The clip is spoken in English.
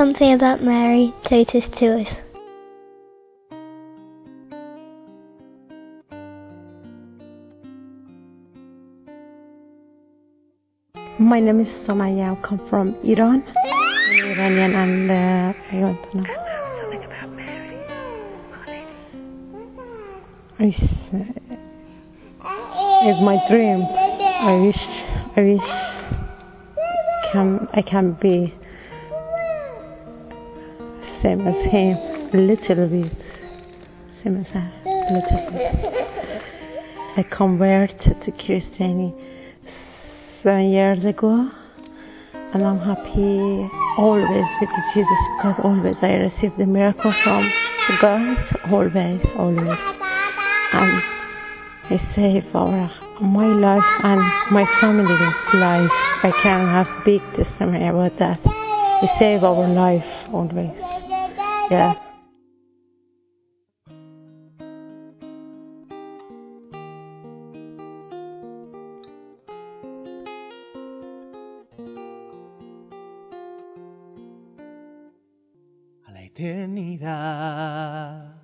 something about Mary Totus to us. My name is Somaeoih. I come from Iran. I'm Iranian and uh, I want to know. Something about Mary. It's, uh, it's my dream. I wish, I wish can, I can be same as him, a little bit, same as a little bit. I converted to Christianity seven years ago, and I'm happy always with Jesus because always I receive the miracle from God, always, always, and He save our my life and my family's life. I can have big testimony about that. He save our life always. A la eternidad.